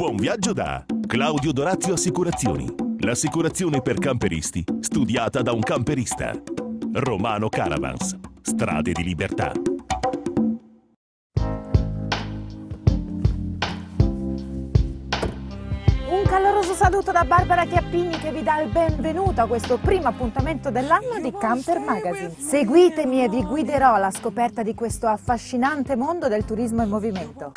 Buon viaggio da Claudio Dorazio Assicurazioni. L'assicurazione per camperisti, studiata da un camperista. Romano Caravans. Strade di libertà. Un caloroso saluto da Barbara Chiappini che vi dà il benvenuto a questo primo appuntamento dell'anno di Camper Magazine. Seguitemi e vi guiderò alla scoperta di questo affascinante mondo del turismo in movimento.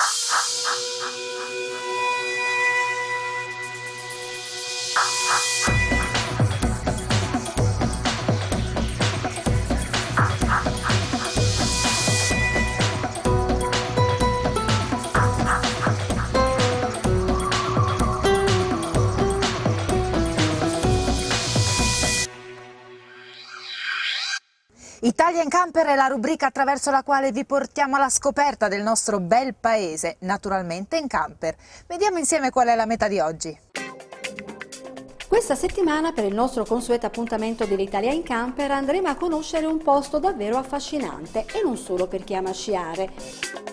Italia in Camper è la rubrica attraverso la quale vi portiamo alla scoperta del nostro bel paese, naturalmente in camper. Vediamo insieme qual è la meta di oggi. Questa settimana per il nostro consueto appuntamento dell'Italia in Camper andremo a conoscere un posto davvero affascinante e non solo per chi ama sciare.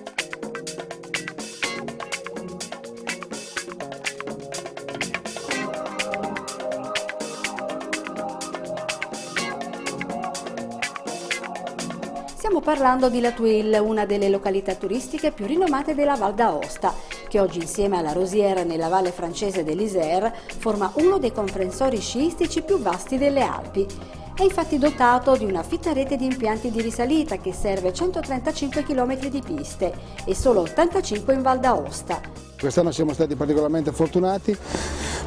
Stiamo parlando di La Tuile, una delle località turistiche più rinomate della Val d'Aosta, che oggi insieme alla Rosiera nella valle francese dell'Isère forma uno dei comprensori sciistici più vasti delle Alpi. È infatti dotato di una fitta rete di impianti di risalita che serve 135 km di piste e solo 85 in Val d'Aosta. Quest'anno siamo stati particolarmente fortunati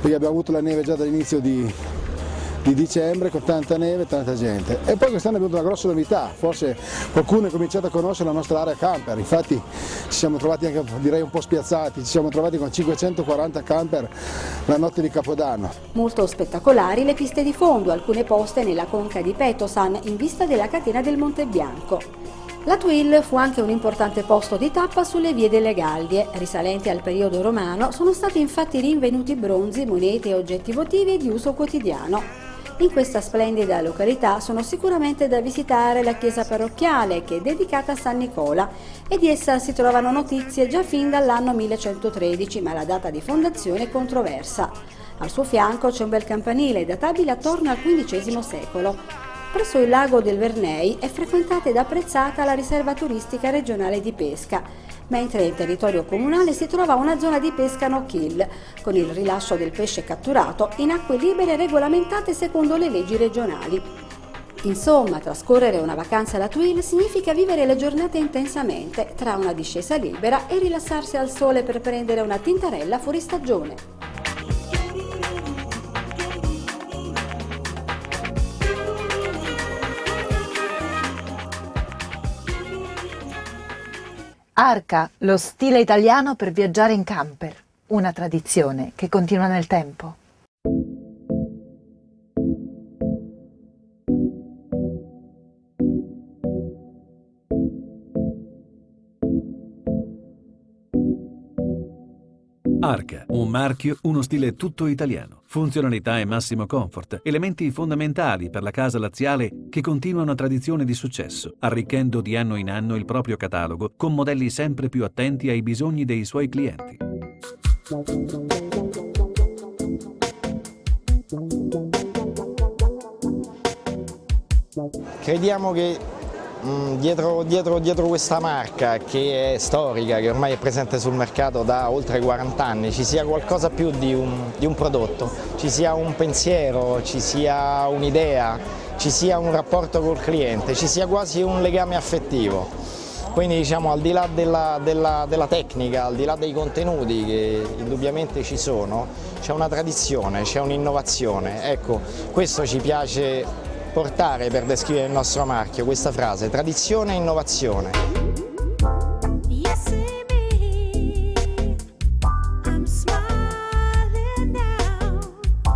perché abbiamo avuto la neve già dall'inizio di, di dicembre con tanta neve e tanta gente. E poi quest'anno abbiamo avuto una grossa novità, forse qualcuno ha cominciato a conoscere la nostra area camper, infatti ci siamo trovati anche direi un po' spiazzati, ci siamo trovati con 540 camper la notte di Capodanno. Molto spettacolari le piste di fondo, alcune poste nella conca di Petosan in vista della catena del Monte Bianco. La Twill fu anche un importante posto di tappa sulle vie delle Gallie. Risalenti al periodo romano, sono stati infatti rinvenuti bronzi, monete e oggetti votivi di uso quotidiano. In questa splendida località sono sicuramente da visitare la chiesa parrocchiale che è dedicata a San Nicola e di essa si trovano notizie già fin dall'anno 1113, ma la data di fondazione è controversa. Al suo fianco c'è un bel campanile databile attorno al XV secolo. Presso il lago del Vernei è frequentata ed apprezzata la riserva turistica regionale di pesca, mentre in territorio comunale si trova una zona di pesca no kill, con il rilascio del pesce catturato in acque libere regolamentate secondo le leggi regionali. Insomma, trascorrere una vacanza alla Twill significa vivere le giornate intensamente, tra una discesa libera e rilassarsi al sole per prendere una tintarella fuori stagione. Arca, lo stile italiano per viaggiare in camper, una tradizione che continua nel tempo. Arca, un marchio, uno stile tutto italiano. Funzionalità e massimo comfort, elementi fondamentali per la casa laziale che continua una tradizione di successo, arricchendo di anno in anno il proprio catalogo con modelli sempre più attenti ai bisogni dei suoi clienti. Crediamo che dietro, dietro, dietro, questa marca che è storica, che ormai è presente sul mercato da oltre 40 anni, ci sia qualcosa più di un, di un prodotto, ci sia un pensiero, ci sia un'idea, ci sia un rapporto col cliente, ci sia quasi un legame affettivo. Quindi diciamo al di là della, della, della tecnica, al di là dei contenuti che indubbiamente ci sono, c'è una tradizione, c'è un'innovazione. Ecco, questo ci piace portare per descrivere il nostro marchio questa frase, tradizione e innovazione.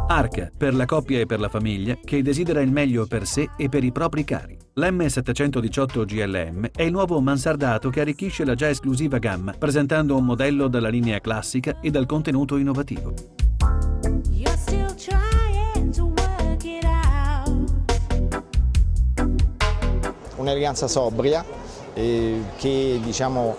Arca, per la coppia e per la famiglia che desidera il meglio per sé e per i propri cari. L'M718 GLM è il nuovo mansardato che arricchisce la già esclusiva gamma, presentando un modello dalla linea classica e dal contenuto innovativo. Un'eleganza sobria eh, che diciamo,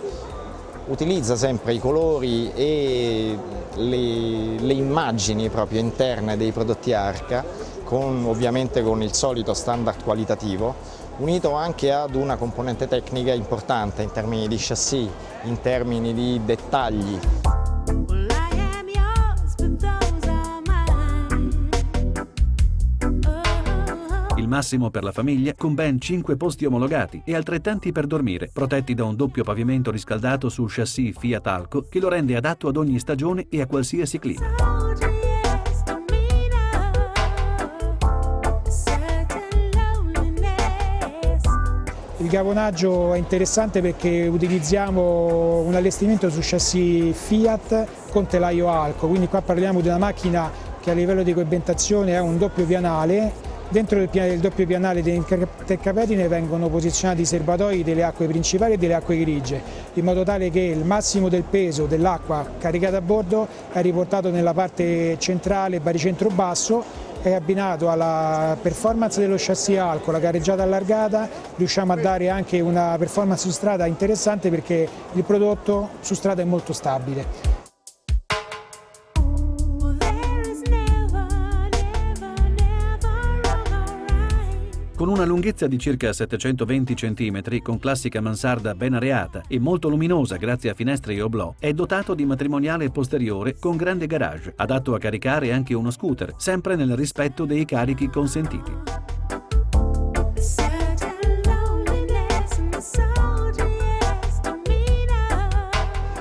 utilizza sempre i colori e le, le immagini proprio interne dei prodotti Arca, con, ovviamente con il solito standard qualitativo, unito anche ad una componente tecnica importante in termini di chassis, in termini di dettagli. Massimo per la famiglia, con ben 5 posti omologati e altrettanti per dormire, protetti da un doppio pavimento riscaldato su chassis Fiat Alco che lo rende adatto ad ogni stagione e a qualsiasi clima. Il gavonaggio è interessante perché utilizziamo un allestimento su chassis Fiat con telaio Alco, quindi qua parliamo di una macchina che a livello di coibentazione ha un doppio pianale Dentro il, il doppio pianale dei intercapedine vengono posizionati i serbatoi delle acque principali e delle acque grigie, in modo tale che il massimo del peso dell'acqua caricata a bordo è riportato nella parte centrale, baricentro basso, è abbinato alla performance dello chassis alco, la gareggiata allargata, riusciamo a dare anche una performance su strada interessante perché il prodotto su strada è molto stabile. Una lunghezza di circa 720 cm, con classica mansarda ben areata e molto luminosa grazie a finestre e oblò, è dotato di matrimoniale posteriore con grande garage, adatto a caricare anche uno scooter, sempre nel rispetto dei carichi consentiti.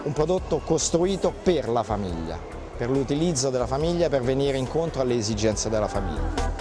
Un prodotto costruito per la famiglia, per l'utilizzo della famiglia, per venire incontro alle esigenze della famiglia.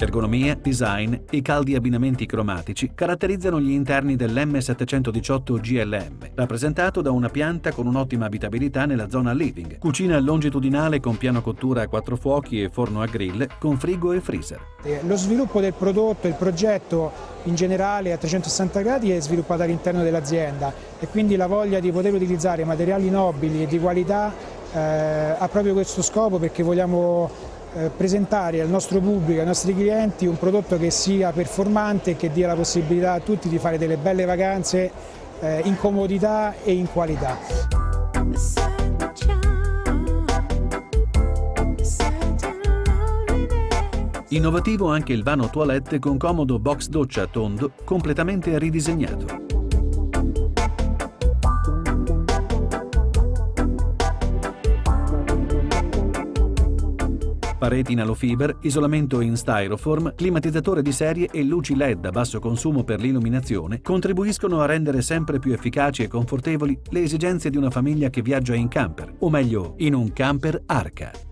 Ergonomia, design e caldi abbinamenti cromatici caratterizzano gli interni dell'M718 GLM, rappresentato da una pianta con un'ottima abitabilità nella zona living, cucina longitudinale con piano cottura a quattro fuochi e forno a grill con frigo e freezer. Eh, lo sviluppo del prodotto, il progetto in generale a 360 gradi è sviluppato all'interno dell'azienda e quindi la voglia di poter utilizzare materiali nobili e di qualità eh, ha proprio questo scopo perché vogliamo presentare al nostro pubblico, ai nostri clienti un prodotto che sia performante e che dia la possibilità a tutti di fare delle belle vacanze eh, in comodità e in qualità. Innovativo anche il vano toilette con comodo box doccia tondo completamente ridisegnato. Pareti in alofiber, isolamento in styroform, climatizzatore di serie e luci LED a basso consumo per l'illuminazione contribuiscono a rendere sempre più efficaci e confortevoli le esigenze di una famiglia che viaggia in camper, o meglio, in un camper Arca.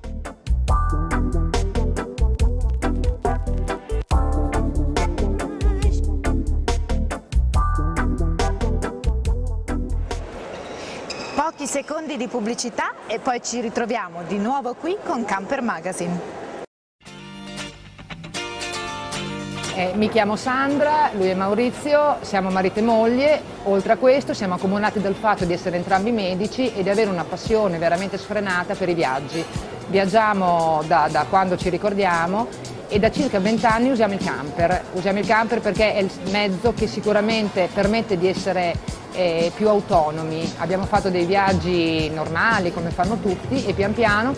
Pochi secondi di pubblicità e poi ci ritroviamo di nuovo qui con Camper Magazine. Eh, mi chiamo Sandra, lui è Maurizio, siamo marito e moglie, oltre a questo siamo accomunati dal fatto di essere entrambi medici e di avere una passione veramente sfrenata per i viaggi. Viaggiamo da, da quando ci ricordiamo e da circa 20 anni usiamo il camper. Usiamo il camper perché è il mezzo che sicuramente permette di essere eh, più autonomi. Abbiamo fatto dei viaggi normali come fanno tutti e pian piano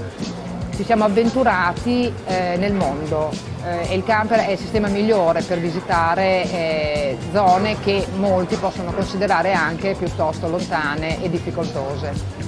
ci siamo avventurati eh, nel mondo eh, e il camper è il sistema migliore per visitare eh, zone che molti possono considerare anche piuttosto lontane e difficoltose.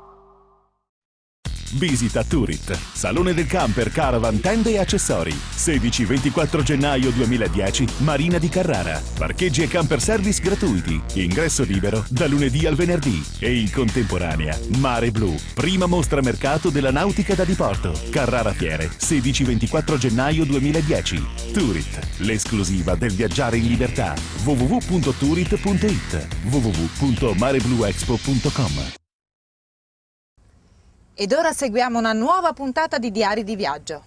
Visita Turit, Salone del Camper, Caravan, Tende e Accessori. 16-24 gennaio 2010, Marina di Carrara. Parcheggi e camper service gratuiti. Ingresso libero da lunedì al venerdì. E in contemporanea, Mare Blu, prima mostra mercato della nautica da diporto. Carrara Fiere, 16-24 gennaio 2010. Turit, l'esclusiva del viaggiare in libertà. www.turit.it www.marebluexpo.com Ed ora seguiamo una nuova puntata di Diari di Viaggio.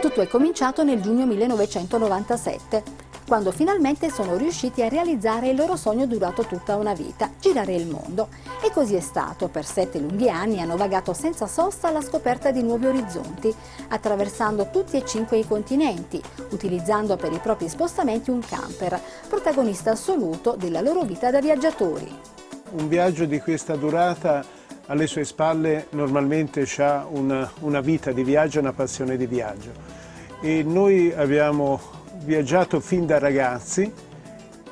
Tutto è cominciato nel giugno 1997 quando finalmente sono riusciti a realizzare il loro sogno durato tutta una vita, girare il mondo. E così è stato, per sette lunghi anni hanno vagato senza sosta alla scoperta di nuovi orizzonti, attraversando tutti e cinque i continenti, utilizzando per i propri spostamenti un camper, protagonista assoluto della loro vita da viaggiatori. Un viaggio di questa durata alle sue spalle normalmente ha una, una vita di viaggio, una passione di viaggio. E noi abbiamo viaggiato fin da ragazzi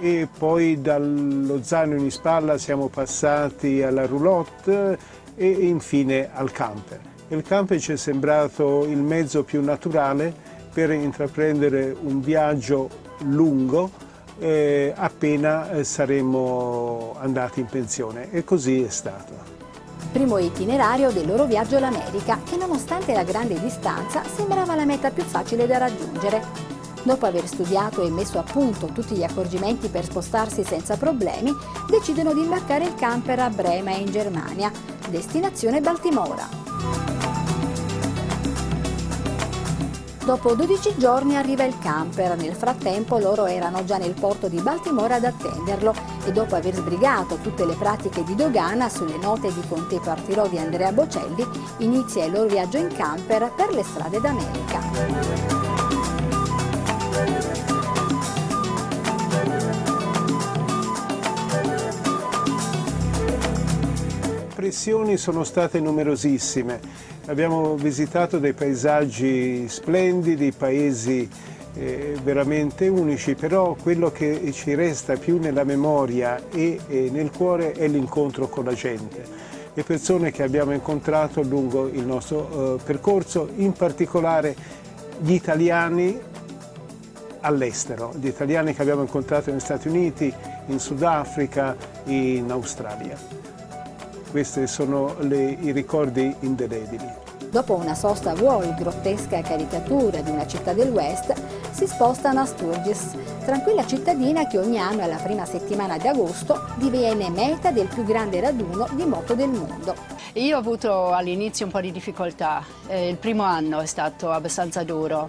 e poi dallo zaino in spalla siamo passati alla roulotte e infine al camper. Il camper ci è sembrato il mezzo più naturale per intraprendere un viaggio lungo eh, appena eh, saremmo andati in pensione e così è stato. Primo itinerario del loro viaggio all'America che nonostante la grande distanza sembrava la meta più facile da raggiungere. Dopo aver studiato e messo a punto tutti gli accorgimenti per spostarsi senza problemi, decidono di imbarcare il camper a Brema in Germania, destinazione Baltimora. Dopo 12 giorni arriva il camper, nel frattempo loro erano già nel porto di Baltimora ad attenderlo e dopo aver sbrigato tutte le pratiche di dogana sulle note di Conte Partirò di Andrea Bocelli, inizia il loro viaggio in camper per le strade d'America. Impressioni sono state numerosissime. Abbiamo visitato dei paesaggi splendidi, paesi eh, veramente unici, però quello che ci resta più nella memoria e, e nel cuore è l'incontro con la gente. Le persone che abbiamo incontrato lungo il nostro eh, percorso, in particolare gli italiani all'estero, gli italiani che abbiamo incontrato negli Stati Uniti, in Sudafrica, in Australia. Questi sono le, i ricordi indelebili. Dopo una sosta a Wall, grottesca caricatura di una città del West, si spostano a Sturgis, tranquilla cittadina che ogni anno alla prima settimana di agosto diviene meta del più grande raduno di moto del mondo. Io ho avuto all'inizio un po' di difficoltà, eh, il primo anno è stato abbastanza duro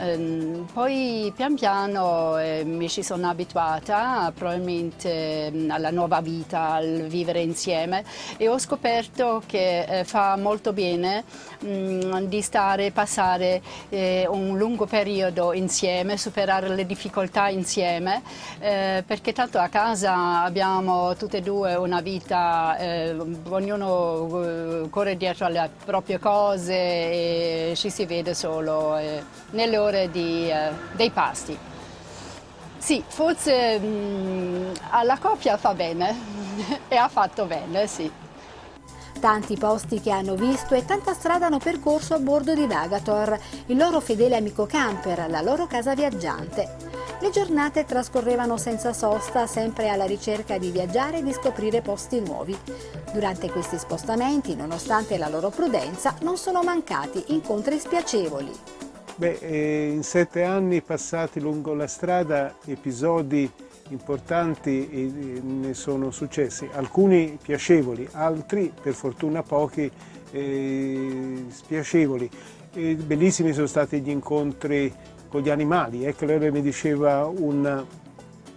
Ehm, poi pian piano eh, mi ci sono abituata probabilmente mm, alla nuova vita, al vivere insieme e ho scoperto che eh, fa molto bene mm, di stare, passare eh, un lungo periodo insieme, superare le difficoltà insieme, perché tanto a casa abbiamo tutte e due una vita, ognuno corre dietro alle proprie cose e ci si vede solo nelle ore valore di, eh, dei pasti. Sì, forse mh, mm, alla coppia fa bene e ha fatto bene, sì. Tanti posti che hanno visto e tanta strada hanno percorso a bordo di Vagator, il loro fedele amico camper, la loro casa viaggiante. Le giornate trascorrevano senza sosta, sempre alla ricerca di viaggiare e di scoprire posti nuovi. Durante questi spostamenti, nonostante la loro prudenza, non sono mancati incontri spiacevoli. Beh, eh, in sette anni passati lungo la strada episodi importanti eh, ne sono successi, alcuni piacevoli, altri per fortuna pochi eh, spiacevoli. E bellissimi sono stati gli incontri con gli animali, lei mi diceva un,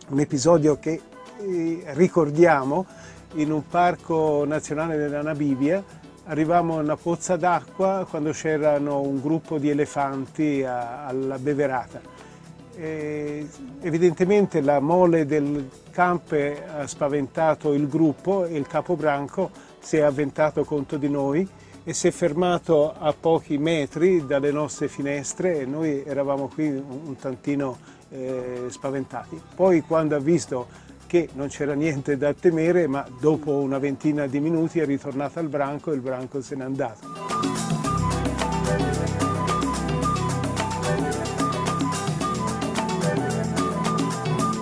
un episodio che eh, ricordiamo in un parco nazionale della Namibia Arrivavamo a una pozza d'acqua quando c'erano un gruppo di elefanti a, alla beverata. E evidentemente la mole del camper ha spaventato il gruppo e il capobranco si è avventato contro di noi e si è fermato a pochi metri dalle nostre finestre e noi eravamo qui un tantino eh, spaventati. Poi quando ha visto che non c'era niente da temere, ma dopo una ventina di minuti è ritornato al branco e il branco se n'è andato.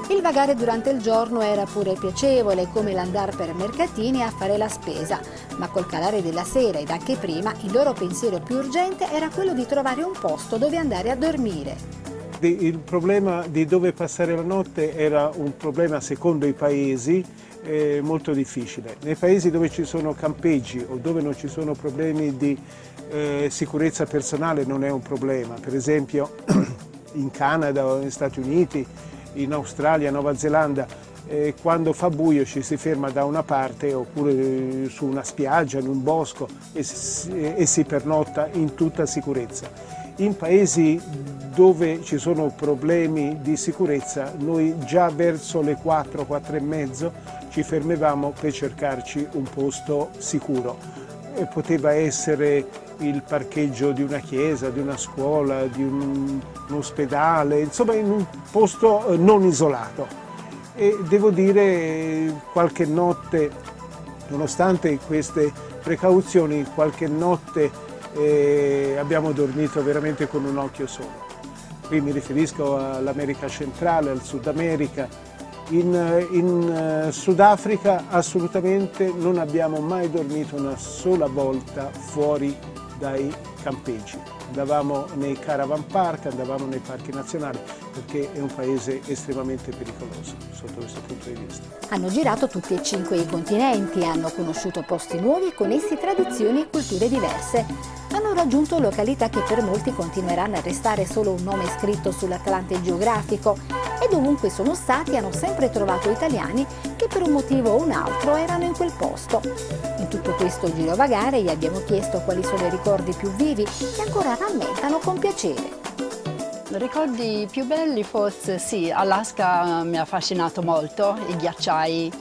Il vagare durante il giorno era pure piacevole, come l'andare per mercatini a fare la spesa, ma col calare della sera ed anche prima il loro pensiero più urgente era quello di trovare un posto dove andare a dormire. Il problema di dove passare la notte era un problema secondo i paesi eh, molto difficile. Nei paesi dove ci sono campeggi o dove non ci sono problemi di eh, sicurezza personale non è un problema. Per esempio in Canada o negli Stati Uniti in Australia, Nuova Zelanda, eh, quando fa buio ci si ferma da una parte oppure eh, su una spiaggia, in un bosco e, e si pernotta in tutta sicurezza. In paesi dove ci sono problemi di sicurezza, noi già verso le 4, 4 e mezzo ci fermavamo per cercarci un posto sicuro. E poteva essere il parcheggio di una chiesa, di una scuola, di un, un ospedale, insomma in un posto eh, non isolato. E devo dire qualche notte, nonostante queste precauzioni, qualche notte eh, abbiamo dormito veramente con un occhio solo. Qui mi riferisco all'America centrale, al Sud America. In, in uh, Sudafrica assolutamente non abbiamo mai dormito una sola volta fuori dai campeggi. Andavamo nei caravan park, andavamo nei parchi nazionali perché è un paese estremamente pericoloso sotto questo punto di vista. Hanno girato tutti e cinque i continenti, hanno conosciuto posti nuovi e con essi tradizioni e culture diverse. Hanno raggiunto località che per molti continueranno a restare solo un nome scritto sull'Atlante geografico e dovunque sono stati hanno sempre trovato italiani che per un motivo o un altro erano in quel posto. In tutto questo girovagare gli abbiamo chiesto quali sono i ricordi più vivi che ancora rammentano con piacere. Ricordi più belli forse sì, Alaska mi ha affascinato molto, i ghiacciai,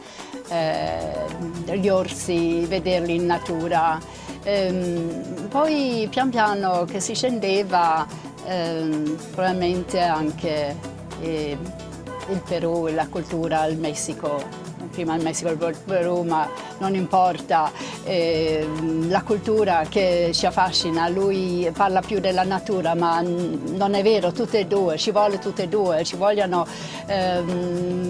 eh, gli orsi, vederli in natura. Ehm, poi pian piano che si scendeva ehm, probabilmente anche eh, il Perù, la cultura, il Messico prima il Messico e il Perù, ma non importa, eh, la cultura che ci affascina, lui parla più della natura, ma non è vero, tutte e due, ci vuole tutte e due, ci vogliono eh,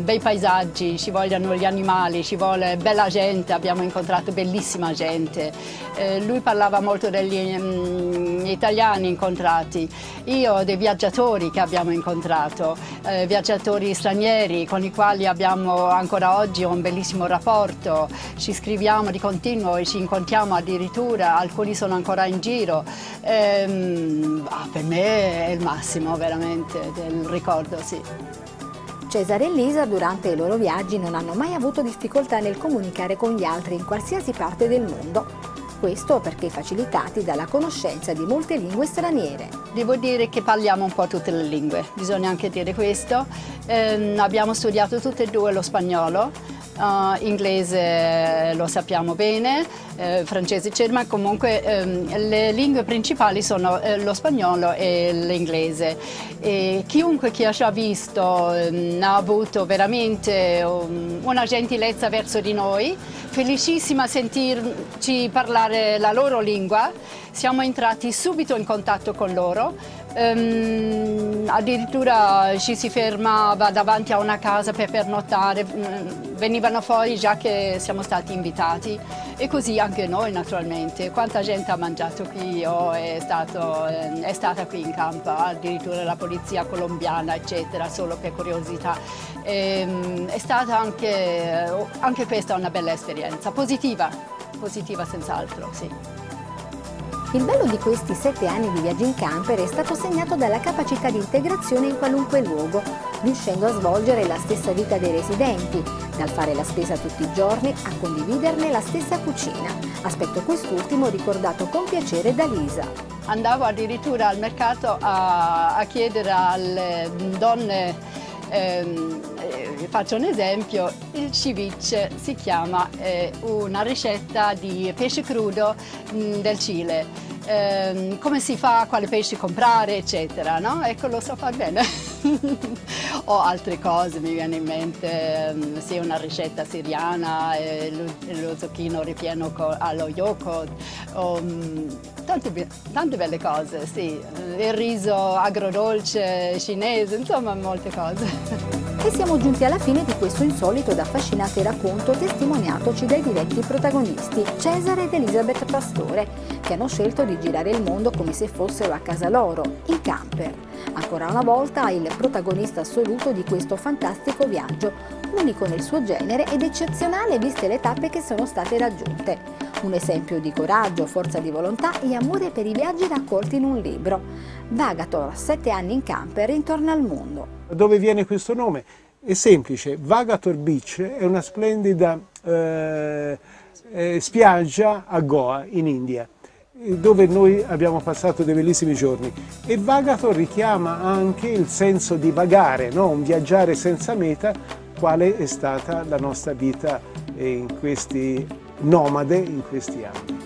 bei paesaggi, ci vogliono gli animali, ci vuole bella gente, abbiamo incontrato bellissima gente. Eh, lui parlava molto degli um, italiani incontrati, io dei viaggiatori che abbiamo incontrato, eh, viaggiatori stranieri con i quali abbiamo ancora oggi un un bellissimo rapporto, ci scriviamo di continuo e ci incontriamo addirittura, alcuni sono ancora in giro. Ehm, ah, per me è il massimo veramente del ricordo, sì. Cesare e Lisa durante i loro viaggi non hanno mai avuto difficoltà nel comunicare con gli altri in qualsiasi parte del mondo. Questo perché facilitati dalla conoscenza di molte lingue straniere. Devo dire che parliamo un po' tutte le lingue, bisogna anche dire questo. Eh, abbiamo studiato tutte e due lo spagnolo, uh, inglese lo sappiamo bene, eh, francese c'è, ma comunque ehm, le lingue principali sono eh, lo spagnolo e l'inglese. E chiunque che ci ha visto ehm, ha avuto veramente um, una gentilezza verso di noi, felicissima sentirci parlare la loro lingua, siamo entrati subito in contatto con loro Um, addirittura ci si fermava davanti a una casa per pernottare, um, venivano fuori già che siamo stati invitati e così anche noi naturalmente. Quanta gente ha mangiato qui o è, stato, eh, è stata qui in campo, addirittura la polizia colombiana eccetera, solo per curiosità. E, um, è stata anche, anche questa una bella esperienza, positiva, positiva senz'altro, sì. Il bello di questi sette anni di viaggio in camper è stato segnato dalla capacità di integrazione in qualunque luogo, riuscendo a svolgere la stessa vita dei residenti, dal fare la spesa tutti i giorni a condividerne la stessa cucina, aspetto quest'ultimo ricordato con piacere da Lisa. Andavo addirittura al mercato a, a chiedere alle donne ehm, faccio un esempio, il ceviche si chiama eh, una ricetta di pesce crudo mh, mm, del Cile ehm, come si fa, quale pesce comprare, eccetera, no? Ecco, lo so far bene. o altre cose, mi viene in mente, ehm, sì, una ricetta siriana, eh, lo, lo, zucchino ripieno allo yogurt, o, tante, tante, belle cose, sì. Il riso agrodolce cinese, insomma, molte cose. E siamo giunti alla fine di questo insolito ed affascinante racconto testimoniatoci dai diretti protagonisti, Cesare ed Elisabeth Pastore, che hanno scelto di girare il mondo come se fossero a casa loro, in camper. Ancora una volta il protagonista assoluto di questo fantastico viaggio, unico nel suo genere ed eccezionale viste le tappe che sono state raggiunte. Un esempio di coraggio, forza di volontà e amore per i viaggi raccolti in un libro. Vagator, sette anni in camper intorno al mondo. Dove viene questo nome? È semplice, Vagator Beach è una splendida eh, eh, spiaggia a Goa in India dove noi abbiamo passato dei bellissimi giorni e Vagator richiama anche il senso di vagare, no? un viaggiare senza meta, quale è stata la nostra vita in questi nomade in questi anni.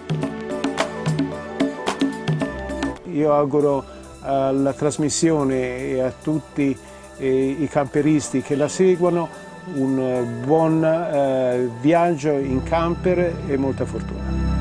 Io auguro alla trasmissione e a tutti eh, i camperisti che la seguono un buon eh, viaggio in camper e molta fortuna.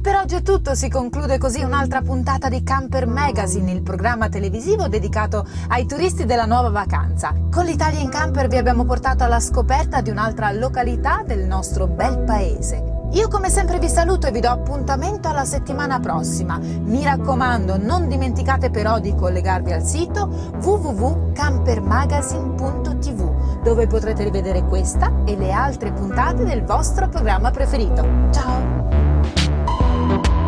Per oggi è tutto, si conclude così un'altra puntata di Camper Magazine, il programma televisivo dedicato ai turisti della nuova vacanza. Con l'Italia in Camper vi abbiamo portato alla scoperta di un'altra località del nostro bel paese. Io come sempre vi saluto e vi do appuntamento alla settimana prossima. Mi raccomando, non dimenticate però di collegarvi al sito www.campermagazine.tv dove potrete rivedere questa e le altre puntate del vostro programma preferito. Ciao!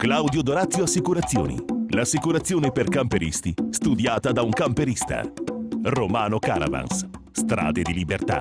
Claudio Dorazio Assicurazioni. L'assicurazione per camperisti studiata da un camperista. Romano Caravans. Strade di libertà.